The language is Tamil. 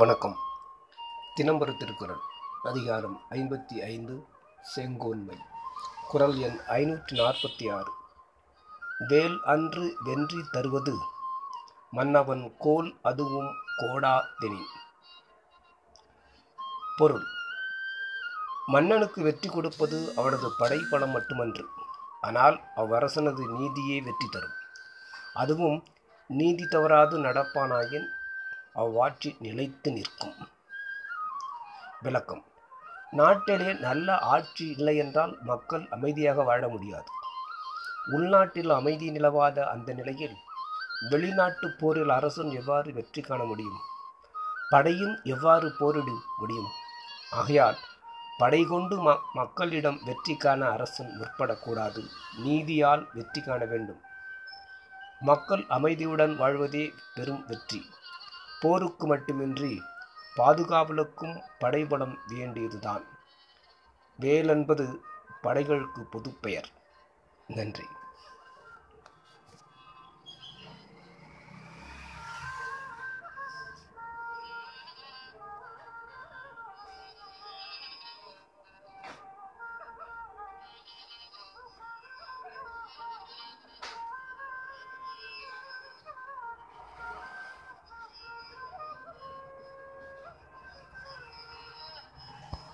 வணக்கம். தினம்பர திருக்குறள் அதிகாரம் ஐம்பத்தி ஐந்து செங்கோன்மை. குரல் எண் ஐநூற்றி நாற்பத்தி ஆறு. வேல் அன்று வென்றி தருவது மன்னவன் கோல் அதுவும் கோடா தெனின் பொருள் மன்னனுக்கு வெற்றி கொடுப்பது அவனது படைபலம் மட்டுமன்று ஆனால் அவ்வரசனது நீதியே வெற்றி தரும். அதுவும் நீதி தவறாது நடப்பானாயின் அவ்வாட்சி நிலைத்து நிற்கும். விளக்கம். நாட்டிலே நல்ல ஆட்சி இல்லையென்றால் மக்கள் அமைதியாக வாழ முடியாது. உள்நாட்டில் அமைதி நிலவாத அந்த நிலையில் வெளிநாட்டு போரில் அரசும் எவ்வாறு வெற்றி காண முடியும்? படையும் எவ்வாறு போரிட முடியும்? ஆகையால் படை கொண்டு ம மக்களிடம் வெற்றி காண அரசன் முற்படக்கூடாது. நீதியால் வெற்றி காண வேண்டும். மக்கள் அமைதியுடன் வாழ்வதே பெரும் வெற்றி. போருக்கு மட்டுமின்றி பாதுகாவலுக்கும் படைபலம் வேண்டியதுதான். வேல் என்பது படைகளுக்கு பொதுப்பெயர். நன்றி.